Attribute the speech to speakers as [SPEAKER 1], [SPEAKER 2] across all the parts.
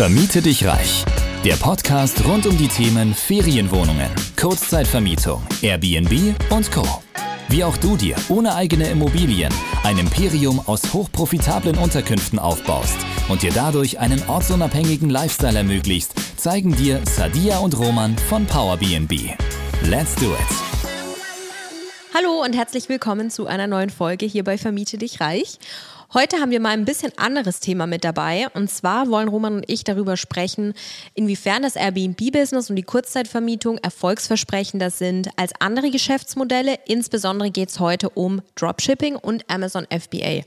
[SPEAKER 1] Vermiete dich reich. Der Podcast rund um die Themen Ferienwohnungen, Kurzzeitvermietung, Airbnb und Co. Wie auch du dir ohne eigene Immobilien ein Imperium aus hochprofitablen Unterkünften aufbaust und dir dadurch einen ortsunabhängigen Lifestyle ermöglicht, zeigen dir Sadia und Roman von PowerBnB. Let's do it!
[SPEAKER 2] Hallo und herzlich willkommen zu einer neuen Folge hier bei Vermiete dich reich. Heute haben wir mal ein bisschen anderes Thema mit dabei. Und zwar wollen Roman und ich darüber sprechen, inwiefern das Airbnb-Business und die Kurzzeitvermietung erfolgsversprechender sind als andere Geschäftsmodelle. Insbesondere geht es heute um Dropshipping und Amazon FBA.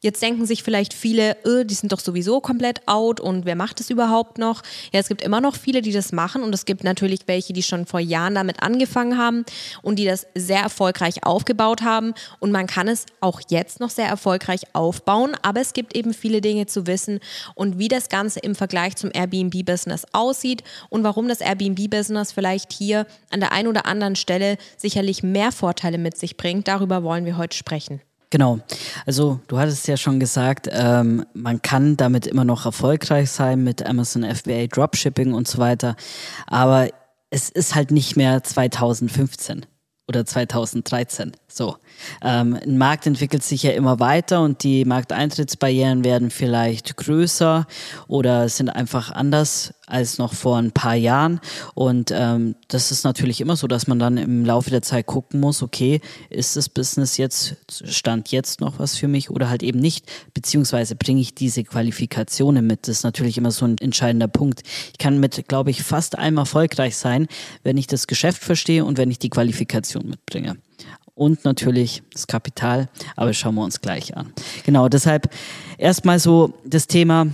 [SPEAKER 2] Jetzt denken sich vielleicht viele, öh, die sind doch sowieso komplett out und wer macht das überhaupt noch? Ja, es gibt immer noch viele, die das machen und es gibt natürlich welche, die schon vor Jahren damit angefangen haben und die das sehr erfolgreich aufgebaut haben und man kann es auch jetzt noch sehr erfolgreich aufbauen, aber es gibt eben viele Dinge zu wissen und wie das Ganze im Vergleich zum Airbnb-Business aussieht und warum das Airbnb-Business vielleicht hier an der einen oder anderen Stelle sicherlich mehr Vorteile mit sich bringt. Darüber wollen wir heute sprechen.
[SPEAKER 3] Genau. Also du hattest ja schon gesagt, ähm, man kann damit immer noch erfolgreich sein mit Amazon FBA Dropshipping und so weiter. Aber es ist halt nicht mehr 2015 oder 2013. So. Ähm, ein Markt entwickelt sich ja immer weiter und die Markteintrittsbarrieren werden vielleicht größer oder sind einfach anders als noch vor ein paar Jahren. Und ähm, das ist natürlich immer so, dass man dann im Laufe der Zeit gucken muss, okay, ist das Business jetzt, stand jetzt noch was für mich oder halt eben nicht, beziehungsweise bringe ich diese Qualifikationen mit. Das ist natürlich immer so ein entscheidender Punkt. Ich kann mit, glaube ich, fast allem erfolgreich sein, wenn ich das Geschäft verstehe und wenn ich die Qualifikation mitbringe und natürlich das Kapital, aber schauen wir uns gleich an. Genau, deshalb erstmal so das Thema,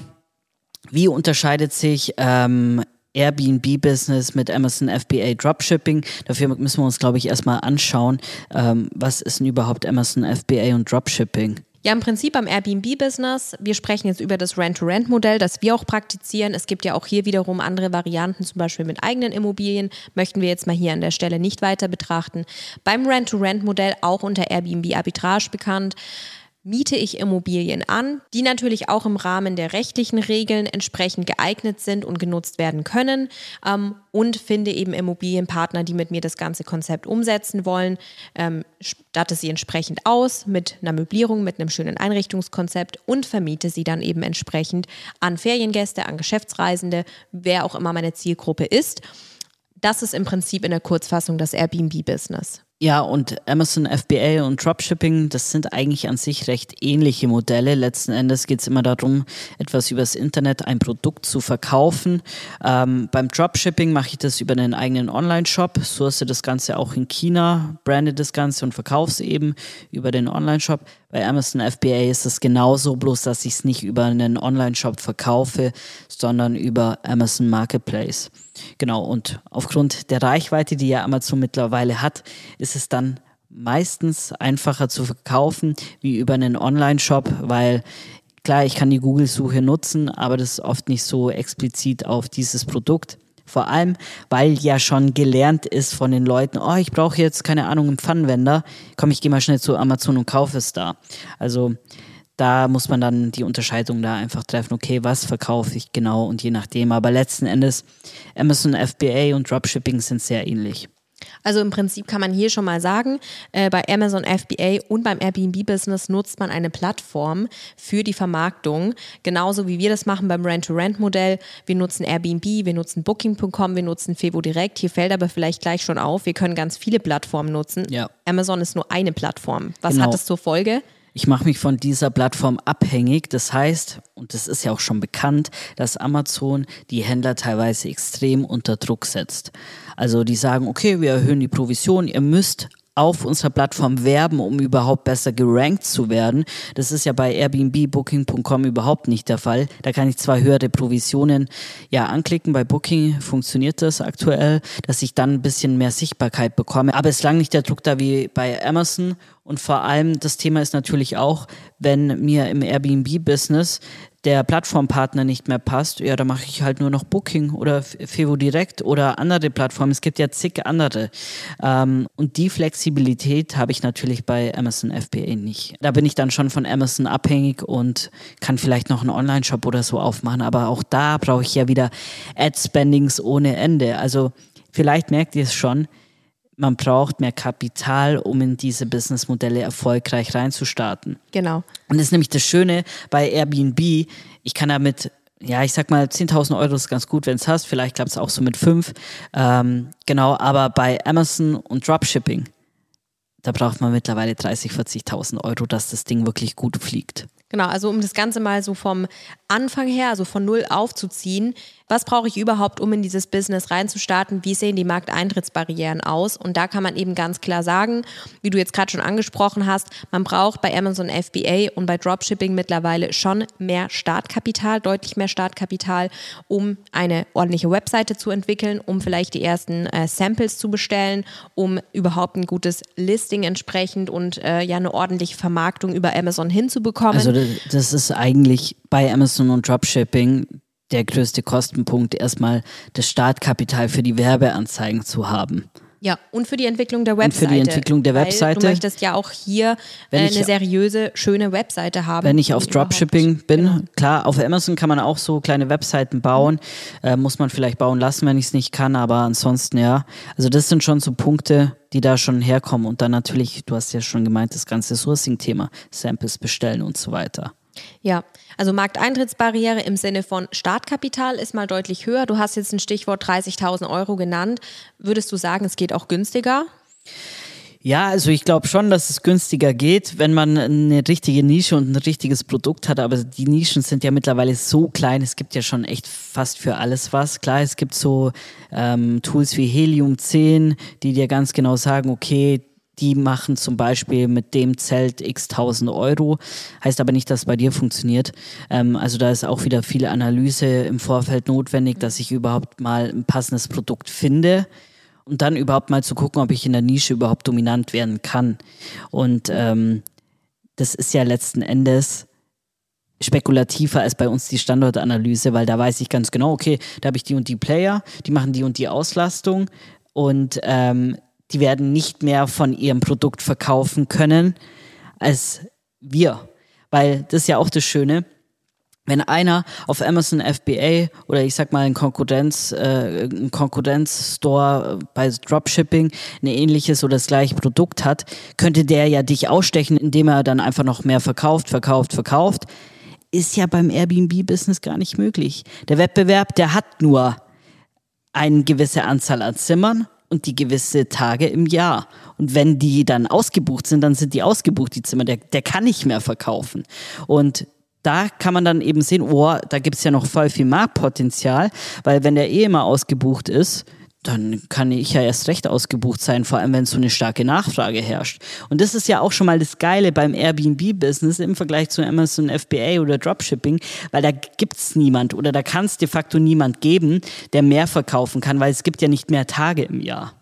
[SPEAKER 3] wie unterscheidet sich ähm, Airbnb-Business mit Amazon FBA Dropshipping. Dafür müssen wir uns, glaube ich, erstmal anschauen, ähm, was ist denn überhaupt Amazon FBA und Dropshipping?
[SPEAKER 2] Ja, im Prinzip beim Airbnb-Business. Wir sprechen jetzt über das Rent-to-Rent-Modell, das wir auch praktizieren. Es gibt ja auch hier wiederum andere Varianten, zum Beispiel mit eigenen Immobilien. Möchten wir jetzt mal hier an der Stelle nicht weiter betrachten. Beim Rent-to-Rent-Modell auch unter Airbnb Arbitrage bekannt miete ich Immobilien an, die natürlich auch im Rahmen der rechtlichen Regeln entsprechend geeignet sind und genutzt werden können ähm, und finde eben Immobilienpartner, die mit mir das ganze Konzept umsetzen wollen, ähm, statte sie entsprechend aus mit einer Möblierung, mit einem schönen Einrichtungskonzept und vermiete sie dann eben entsprechend an Feriengäste, an Geschäftsreisende, wer auch immer meine Zielgruppe ist. Das ist im Prinzip in der Kurzfassung das Airbnb-Business.
[SPEAKER 3] Ja, und Amazon FBA und Dropshipping, das sind eigentlich an sich recht ähnliche Modelle. Letzten Endes geht es immer darum, etwas übers Internet, ein Produkt zu verkaufen. Ähm, beim Dropshipping mache ich das über einen eigenen Online-Shop, source das Ganze auch in China, brande das Ganze und verkaufe es eben über den Online-Shop. Bei Amazon FBA ist es genauso, bloß dass ich es nicht über einen Online-Shop verkaufe, sondern über Amazon Marketplace. Genau, und aufgrund der Reichweite, die ja Amazon mittlerweile hat, ist es dann meistens einfacher zu verkaufen wie über einen Online-Shop, weil klar, ich kann die Google-Suche nutzen, aber das ist oft nicht so explizit auf dieses Produkt. Vor allem, weil ja schon gelernt ist von den Leuten, oh, ich brauche jetzt, keine Ahnung, einen Pfannenwender, komm, ich gehe mal schnell zu Amazon und kaufe es da. Also da muss man dann die Unterscheidung da einfach treffen, okay, was verkaufe ich genau und je nachdem. Aber letzten Endes, Amazon FBA und Dropshipping sind sehr ähnlich.
[SPEAKER 2] Also im Prinzip kann man hier schon mal sagen, äh, bei Amazon FBA und beim Airbnb-Business nutzt man eine Plattform für die Vermarktung, genauso wie wir das machen beim Rent-to-Rent-Modell. Wir nutzen Airbnb, wir nutzen Booking.com, wir nutzen Fevo Direkt. Hier fällt aber vielleicht gleich schon auf, wir können ganz viele Plattformen nutzen. Ja. Amazon ist nur eine Plattform. Was genau. hat das zur Folge?
[SPEAKER 3] Ich mache mich von dieser Plattform abhängig. Das heißt, und das ist ja auch schon bekannt, dass Amazon die Händler teilweise extrem unter Druck setzt. Also die sagen, okay, wir erhöhen die Provision, ihr müsst auf unserer Plattform werben, um überhaupt besser gerankt zu werden. Das ist ja bei Airbnb, Booking.com überhaupt nicht der Fall. Da kann ich zwar höhere Provisionen ja anklicken. Bei Booking funktioniert das aktuell, dass ich dann ein bisschen mehr Sichtbarkeit bekomme. Aber es lang nicht der Druck da wie bei Amazon. Und vor allem das Thema ist natürlich auch, wenn mir im Airbnb-Business der Plattformpartner nicht mehr passt, ja, dann mache ich halt nur noch Booking oder Fevo Direkt oder andere Plattformen. Es gibt ja zig andere. Ähm, und die Flexibilität habe ich natürlich bei Amazon FBA nicht. Da bin ich dann schon von Amazon abhängig und kann vielleicht noch einen Online-Shop oder so aufmachen. Aber auch da brauche ich ja wieder Ad-Spendings ohne Ende. Also vielleicht merkt ihr es schon, man braucht mehr Kapital, um in diese Businessmodelle erfolgreich reinzustarten.
[SPEAKER 2] Genau.
[SPEAKER 3] Und das ist nämlich das Schöne bei Airbnb. Ich kann damit, ja, ich sag mal, 10.000 Euro ist ganz gut, wenn es hast. Vielleicht klappt es auch so mit fünf. Ähm, genau, aber bei Amazon und Dropshipping, da braucht man mittlerweile 30.000, 40.000 Euro, dass das Ding wirklich gut fliegt.
[SPEAKER 2] Genau, also um das Ganze mal so vom Anfang her, also von null aufzuziehen, was brauche ich überhaupt, um in dieses Business reinzustarten? Wie sehen die Markteintrittsbarrieren aus? Und da kann man eben ganz klar sagen, wie du jetzt gerade schon angesprochen hast, man braucht bei Amazon FBA und bei Dropshipping mittlerweile schon mehr Startkapital, deutlich mehr Startkapital, um eine ordentliche Webseite zu entwickeln, um vielleicht die ersten äh, Samples zu bestellen, um überhaupt ein gutes Listing entsprechend und äh, ja eine ordentliche Vermarktung über Amazon hinzubekommen.
[SPEAKER 3] Also das ist eigentlich bei Amazon und Dropshipping der größte Kostenpunkt, erstmal das Startkapital für die Werbeanzeigen zu haben.
[SPEAKER 2] Ja, und für die Entwicklung der Webseite.
[SPEAKER 3] Und für die Entwicklung der Webseite.
[SPEAKER 2] du möchtest ja auch hier äh, eine seriöse, schöne Webseite haben.
[SPEAKER 3] Wenn ich auf Dropshipping bin, genau. klar, auf Amazon kann man auch so kleine Webseiten bauen. Äh, muss man vielleicht bauen lassen, wenn ich es nicht kann, aber ansonsten ja. Also das sind schon so Punkte, die da schon herkommen. Und dann natürlich, du hast ja schon gemeint, das ganze Sourcing-Thema, Samples bestellen und so weiter.
[SPEAKER 2] Ja, also Markteintrittsbarriere im Sinne von Startkapital ist mal deutlich höher. Du hast jetzt ein Stichwort 30.000 Euro genannt. Würdest du sagen, es geht auch günstiger?
[SPEAKER 3] Ja, also ich glaube schon, dass es günstiger geht, wenn man eine richtige Nische und ein richtiges Produkt hat. Aber die Nischen sind ja mittlerweile so klein. Es gibt ja schon echt fast für alles was. Klar, es gibt so ähm, Tools wie Helium 10, die dir ganz genau sagen, okay, die machen zum Beispiel mit dem Zelt x tausend Euro. Heißt aber nicht, dass es bei dir funktioniert. Ähm, also da ist auch wieder viel Analyse im Vorfeld notwendig, dass ich überhaupt mal ein passendes Produkt finde und dann überhaupt mal zu gucken, ob ich in der Nische überhaupt dominant werden kann. Und ähm, das ist ja letzten Endes spekulativer als bei uns die Standortanalyse, weil da weiß ich ganz genau, okay, da habe ich die und die Player, die machen die und die Auslastung und ähm, die werden nicht mehr von ihrem Produkt verkaufen können als wir. Weil das ist ja auch das Schöne. Wenn einer auf Amazon FBA oder ich sag mal ein Konkurrenz, äh, ein Konkurrenzstore bei Dropshipping ein ähnliches oder das gleiche Produkt hat, könnte der ja dich ausstechen, indem er dann einfach noch mehr verkauft, verkauft, verkauft. Ist ja beim Airbnb-Business gar nicht möglich. Der Wettbewerb, der hat nur eine gewisse Anzahl an Zimmern und die gewisse Tage im Jahr. Und wenn die dann ausgebucht sind, dann sind die ausgebucht, die Zimmer. Der, der kann nicht mehr verkaufen. Und da kann man dann eben sehen, oh, da gibt es ja noch voll viel Marktpotenzial, weil wenn der eh immer ausgebucht ist, dann kann ich ja erst recht ausgebucht sein, vor allem wenn so eine starke Nachfrage herrscht. Und das ist ja auch schon mal das Geile beim Airbnb-Business im Vergleich zu Amazon FBA oder Dropshipping, weil da gibt's niemand oder da kann es de facto niemand geben, der mehr verkaufen kann, weil es gibt ja nicht mehr Tage im Jahr.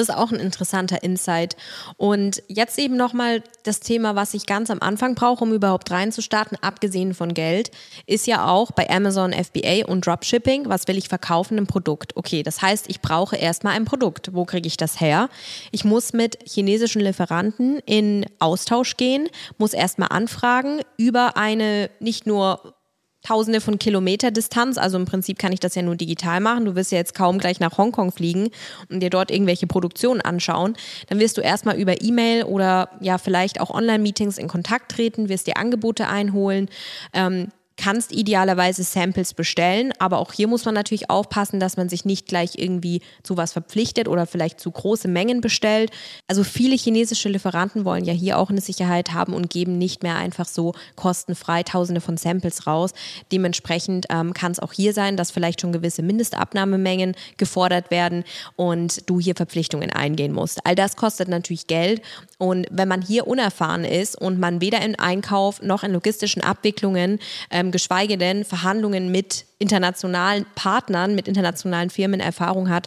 [SPEAKER 2] Das ist auch ein interessanter Insight. Und jetzt eben nochmal das Thema, was ich ganz am Anfang brauche, um überhaupt reinzustarten, abgesehen von Geld, ist ja auch bei Amazon FBA und Dropshipping, was will ich verkaufen? Ein Produkt. Okay, das heißt, ich brauche erstmal ein Produkt. Wo kriege ich das her? Ich muss mit chinesischen Lieferanten in Austausch gehen, muss erstmal anfragen über eine nicht nur Tausende von Kilometer Distanz. Also im Prinzip kann ich das ja nur digital machen. Du wirst ja jetzt kaum gleich nach Hongkong fliegen und dir dort irgendwelche Produktionen anschauen. Dann wirst du erstmal über E-Mail oder ja vielleicht auch Online-Meetings in Kontakt treten, wirst dir Angebote einholen. Ähm, kannst idealerweise Samples bestellen, aber auch hier muss man natürlich aufpassen, dass man sich nicht gleich irgendwie zu was verpflichtet oder vielleicht zu große Mengen bestellt. Also viele chinesische Lieferanten wollen ja hier auch eine Sicherheit haben und geben nicht mehr einfach so kostenfrei Tausende von Samples raus. Dementsprechend ähm, kann es auch hier sein, dass vielleicht schon gewisse Mindestabnahmemengen gefordert werden und du hier Verpflichtungen eingehen musst. All das kostet natürlich Geld und wenn man hier unerfahren ist und man weder in Einkauf noch in logistischen Abwicklungen ähm, geschweige denn Verhandlungen mit internationalen Partnern, mit internationalen Firmen Erfahrung hat,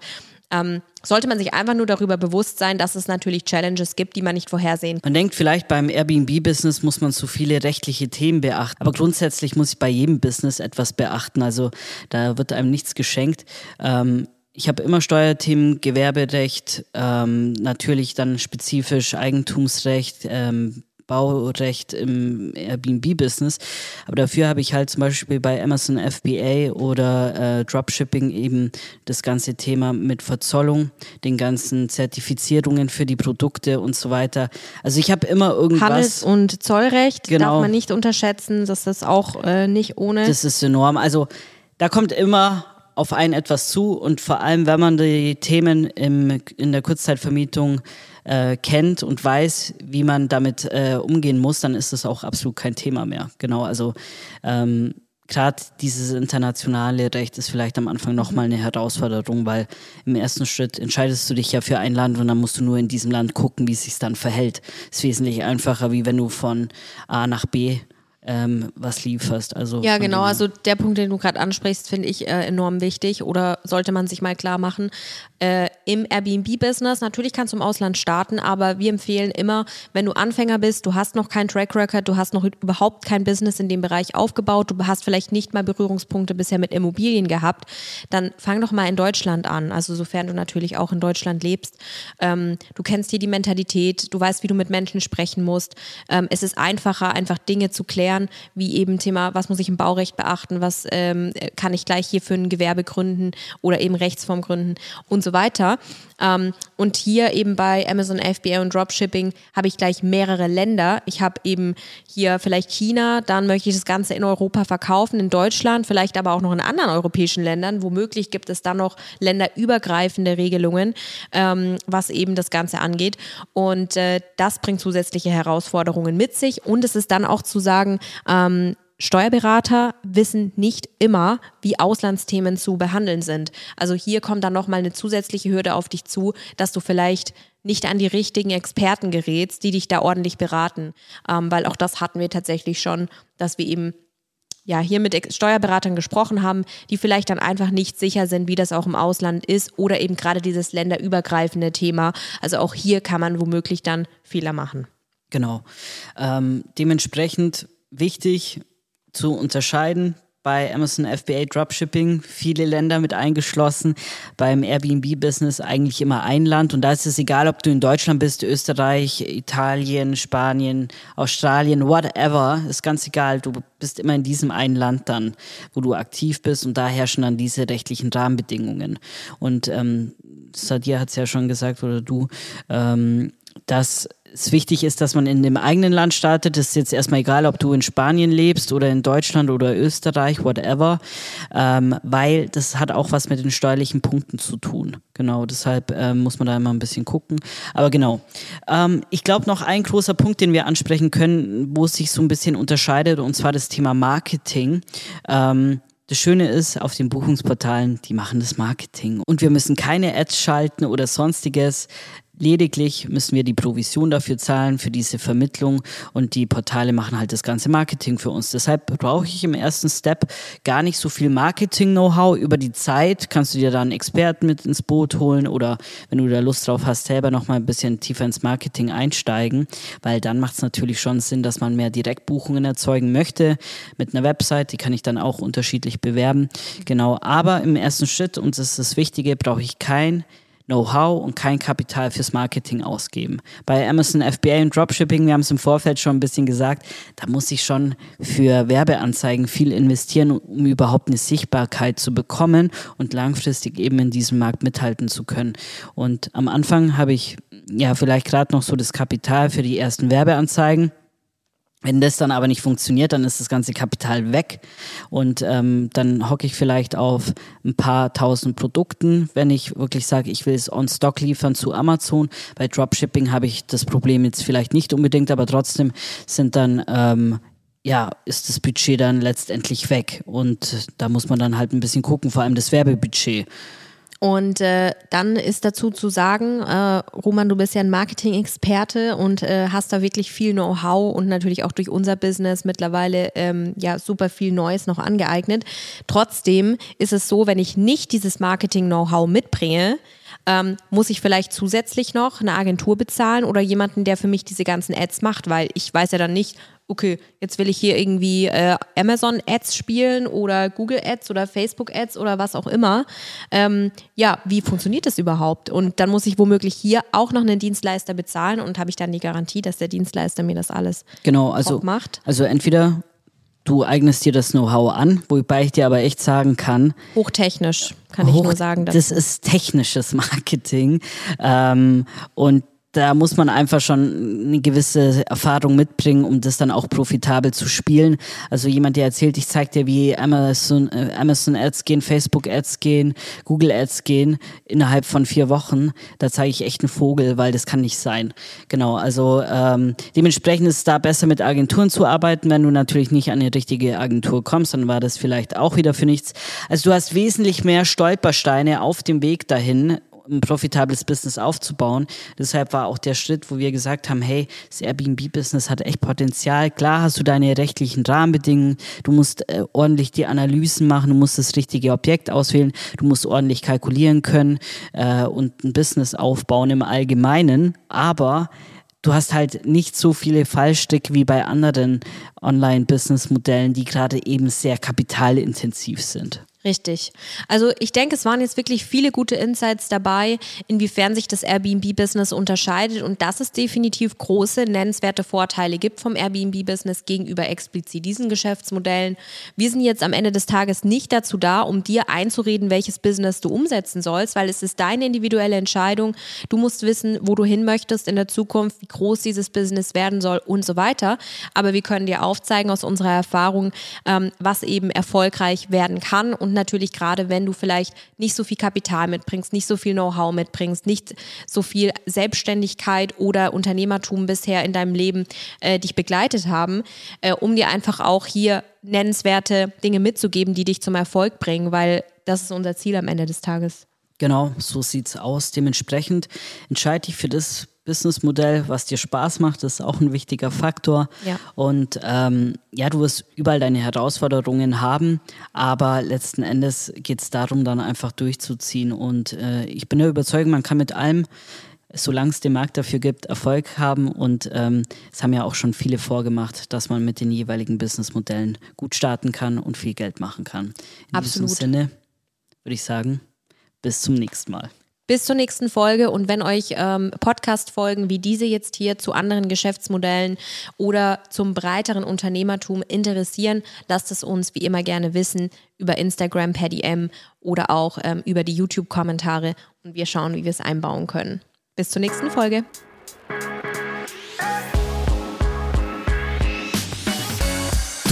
[SPEAKER 2] ähm, sollte man sich einfach nur darüber bewusst sein, dass es natürlich Challenges gibt, die man nicht vorhersehen kann.
[SPEAKER 3] Man denkt vielleicht beim Airbnb-Business muss man so viele rechtliche Themen beachten, aber grundsätzlich muss ich bei jedem Business etwas beachten. Also da wird einem nichts geschenkt. Ähm, ich habe immer Steuerthemen, Gewerberecht, ähm, natürlich dann spezifisch Eigentumsrecht, ähm, Baurecht im Airbnb-Business. Aber dafür habe ich halt zum Beispiel bei Amazon FBA oder äh, Dropshipping eben das ganze Thema mit Verzollung, den ganzen Zertifizierungen für die Produkte und so weiter. Also ich habe immer irgendwas.
[SPEAKER 2] Handels- und Zollrecht genau, darf man nicht unterschätzen. Das ist auch äh, nicht ohne.
[SPEAKER 3] Das ist enorm. Also da kommt immer auf einen etwas zu und vor allem, wenn man die Themen im, in der Kurzzeitvermietung äh, kennt und weiß, wie man damit äh, umgehen muss, dann ist das auch absolut kein Thema mehr. Genau, also ähm, gerade dieses internationale Recht ist vielleicht am Anfang nochmal eine Herausforderung, weil im ersten Schritt entscheidest du dich ja für ein Land und dann musst du nur in diesem Land gucken, wie es sich dann verhält. Ist wesentlich einfacher, wie wenn du von A nach B ähm, was lieferst. Also
[SPEAKER 2] ja, genau. Also der Punkt, den du gerade ansprichst, finde ich äh, enorm wichtig oder sollte man sich mal klar machen. Äh, Im Airbnb-Business, natürlich kannst du im Ausland starten, aber wir empfehlen immer, wenn du Anfänger bist, du hast noch keinen Track Record, du hast noch überhaupt kein Business in dem Bereich aufgebaut, du hast vielleicht nicht mal Berührungspunkte bisher mit Immobilien gehabt, dann fang doch mal in Deutschland an. Also sofern du natürlich auch in Deutschland lebst. Ähm, du kennst hier die Mentalität, du weißt, wie du mit Menschen sprechen musst. Ähm, es ist einfacher, einfach Dinge zu klären wie eben Thema, was muss ich im Baurecht beachten, was ähm, kann ich gleich hier für ein Gewerbe gründen oder eben Rechtsform gründen und so weiter. Ähm, und hier eben bei Amazon FBA und Dropshipping habe ich gleich mehrere Länder. Ich habe eben hier vielleicht China, dann möchte ich das Ganze in Europa verkaufen, in Deutschland, vielleicht aber auch noch in anderen europäischen Ländern. Womöglich gibt es dann noch länderübergreifende Regelungen, ähm, was eben das Ganze angeht. Und äh, das bringt zusätzliche Herausforderungen mit sich. Und es ist dann auch zu sagen, ähm, Steuerberater wissen nicht immer, wie Auslandsthemen zu behandeln sind. Also hier kommt dann nochmal eine zusätzliche Hürde auf dich zu, dass du vielleicht nicht an die richtigen Experten gerätst, die dich da ordentlich beraten. Ähm, weil auch das hatten wir tatsächlich schon, dass wir eben ja, hier mit Steuerberatern gesprochen haben, die vielleicht dann einfach nicht sicher sind, wie das auch im Ausland ist oder eben gerade dieses länderübergreifende Thema. Also auch hier kann man womöglich dann Fehler machen.
[SPEAKER 3] Genau. Ähm, dementsprechend wichtig zu unterscheiden. Bei Amazon FBA Dropshipping viele Länder mit eingeschlossen. Beim Airbnb-Business eigentlich immer ein Land. Und da ist es egal, ob du in Deutschland bist, Österreich, Italien, Spanien, Australien, whatever. Ist ganz egal. Du bist immer in diesem einen Land dann, wo du aktiv bist. Und da herrschen dann diese rechtlichen Rahmenbedingungen. Und ähm, Sadia hat es ja schon gesagt, oder du, ähm, dass es wichtig ist, dass man in dem eigenen Land startet. Es ist jetzt erstmal egal, ob du in Spanien lebst oder in Deutschland oder Österreich, whatever, ähm, weil das hat auch was mit den steuerlichen Punkten zu tun. Genau, deshalb ähm, muss man da immer ein bisschen gucken. Aber genau, ähm, ich glaube noch ein großer Punkt, den wir ansprechen können, wo es sich so ein bisschen unterscheidet, und zwar das Thema Marketing. Ähm, das Schöne ist, auf den Buchungsportalen, die machen das Marketing. Und wir müssen keine Ads schalten oder sonstiges. Lediglich müssen wir die Provision dafür zahlen, für diese Vermittlung und die Portale machen halt das ganze Marketing für uns. Deshalb brauche ich im ersten Step gar nicht so viel Marketing-Know-how. Über die Zeit kannst du dir dann Experten mit ins Boot holen oder wenn du da Lust drauf hast, selber nochmal ein bisschen tiefer ins Marketing einsteigen, weil dann macht es natürlich schon Sinn, dass man mehr Direktbuchungen erzeugen möchte mit einer Website. Die kann ich dann auch unterschiedlich bewerben. Genau, aber im ersten Schritt, und das ist das Wichtige, brauche ich kein Know-how und kein Kapital fürs Marketing ausgeben. Bei Amazon FBA und Dropshipping, wir haben es im Vorfeld schon ein bisschen gesagt, da muss ich schon für Werbeanzeigen viel investieren, um überhaupt eine Sichtbarkeit zu bekommen und langfristig eben in diesem Markt mithalten zu können. Und am Anfang habe ich ja vielleicht gerade noch so das Kapital für die ersten Werbeanzeigen wenn das dann aber nicht funktioniert, dann ist das ganze Kapital weg und ähm, dann hocke ich vielleicht auf ein paar tausend Produkten, wenn ich wirklich sage, ich will es on Stock liefern zu Amazon. Bei Dropshipping habe ich das Problem jetzt vielleicht nicht unbedingt, aber trotzdem sind dann ähm, ja, ist das Budget dann letztendlich weg und da muss man dann halt ein bisschen gucken, vor allem das Werbebudget.
[SPEAKER 2] Und äh, dann ist dazu zu sagen, äh, Roman, du bist ja ein Marketing-Experte und äh, hast da wirklich viel Know-how und natürlich auch durch unser Business mittlerweile ähm, ja super viel Neues noch angeeignet. Trotzdem ist es so, wenn ich nicht dieses Marketing-Know-how mitbringe, ähm, muss ich vielleicht zusätzlich noch eine Agentur bezahlen oder jemanden, der für mich diese ganzen Ads macht, weil ich weiß ja dann nicht, okay, jetzt will ich hier irgendwie äh, Amazon Ads spielen oder Google Ads oder Facebook Ads oder was auch immer. Ähm, ja, wie funktioniert das überhaupt? Und dann muss ich womöglich hier auch noch einen Dienstleister bezahlen und habe ich dann die Garantie, dass der Dienstleister mir das alles
[SPEAKER 3] genau, also,
[SPEAKER 2] macht.
[SPEAKER 3] Also entweder du eignest dir das Know-how an, wobei ich dir aber echt sagen kann.
[SPEAKER 2] Hochtechnisch, kann hoch, ich nur sagen.
[SPEAKER 3] Das ist technisches Marketing. Ähm, und da muss man einfach schon eine gewisse Erfahrung mitbringen, um das dann auch profitabel zu spielen. Also jemand, der erzählt, ich zeig dir, wie Amazon, äh, Amazon Ads gehen, Facebook Ads gehen, Google Ads gehen innerhalb von vier Wochen, da zeige ich echt einen Vogel, weil das kann nicht sein. Genau, also ähm, dementsprechend ist es da besser mit Agenturen zu arbeiten, wenn du natürlich nicht an eine richtige Agentur kommst, dann war das vielleicht auch wieder für nichts. Also du hast wesentlich mehr Stolpersteine auf dem Weg dahin, ein profitables Business aufzubauen. Deshalb war auch der Schritt, wo wir gesagt haben, hey, das Airbnb-Business hat echt Potenzial. Klar hast du deine rechtlichen Rahmenbedingungen, du musst äh, ordentlich die Analysen machen, du musst das richtige Objekt auswählen, du musst ordentlich kalkulieren können äh, und ein Business aufbauen im Allgemeinen. Aber du hast halt nicht so viele Fallstricke wie bei anderen Online-Business-Modellen, die gerade eben sehr kapitalintensiv sind.
[SPEAKER 2] Richtig. Also ich denke, es waren jetzt wirklich viele gute Insights dabei, inwiefern sich das Airbnb-Business unterscheidet und dass es definitiv große, nennenswerte Vorteile gibt vom Airbnb-Business gegenüber explizit diesen Geschäftsmodellen. Wir sind jetzt am Ende des Tages nicht dazu da, um dir einzureden, welches Business du umsetzen sollst, weil es ist deine individuelle Entscheidung. Du musst wissen, wo du hin möchtest in der Zukunft, wie groß dieses Business werden soll und so weiter. Aber wir können dir aufzeigen aus unserer Erfahrung, ähm, was eben erfolgreich werden kann und natürlich gerade, wenn du vielleicht nicht so viel Kapital mitbringst, nicht so viel Know-how mitbringst, nicht so viel Selbstständigkeit oder Unternehmertum bisher in deinem Leben äh, dich begleitet haben, äh, um dir einfach auch hier nennenswerte Dinge mitzugeben, die dich zum Erfolg bringen, weil das ist unser Ziel am Ende des Tages.
[SPEAKER 3] Genau, so sieht es aus. Dementsprechend entscheide dich für das Businessmodell, was dir Spaß macht, ist auch ein wichtiger Faktor. Ja. Und ähm, ja, du wirst überall deine Herausforderungen haben, aber letzten Endes geht es darum, dann einfach durchzuziehen. Und äh, ich bin der Überzeugung, man kann mit allem, solange es den Markt dafür gibt, Erfolg haben. Und ähm, es haben ja auch schon viele vorgemacht, dass man mit den jeweiligen Businessmodellen gut starten kann und viel Geld machen kann. In
[SPEAKER 2] Absolut.
[SPEAKER 3] diesem Sinne würde ich sagen, bis zum nächsten Mal.
[SPEAKER 2] Bis zur nächsten Folge und wenn euch ähm, Podcast-Folgen wie diese jetzt hier zu anderen Geschäftsmodellen oder zum breiteren Unternehmertum interessieren, lasst es uns wie immer gerne wissen über Instagram per DM oder auch ähm, über die YouTube-Kommentare und wir schauen, wie wir es einbauen können. Bis zur nächsten Folge.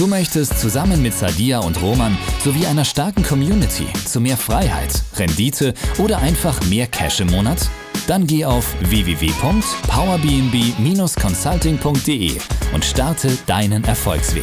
[SPEAKER 1] Du möchtest zusammen mit Sadia und Roman sowie einer starken Community zu mehr Freiheit, Rendite oder einfach mehr Cash im Monat? Dann geh auf www.powerbnb-consulting.de und starte deinen Erfolgsweg.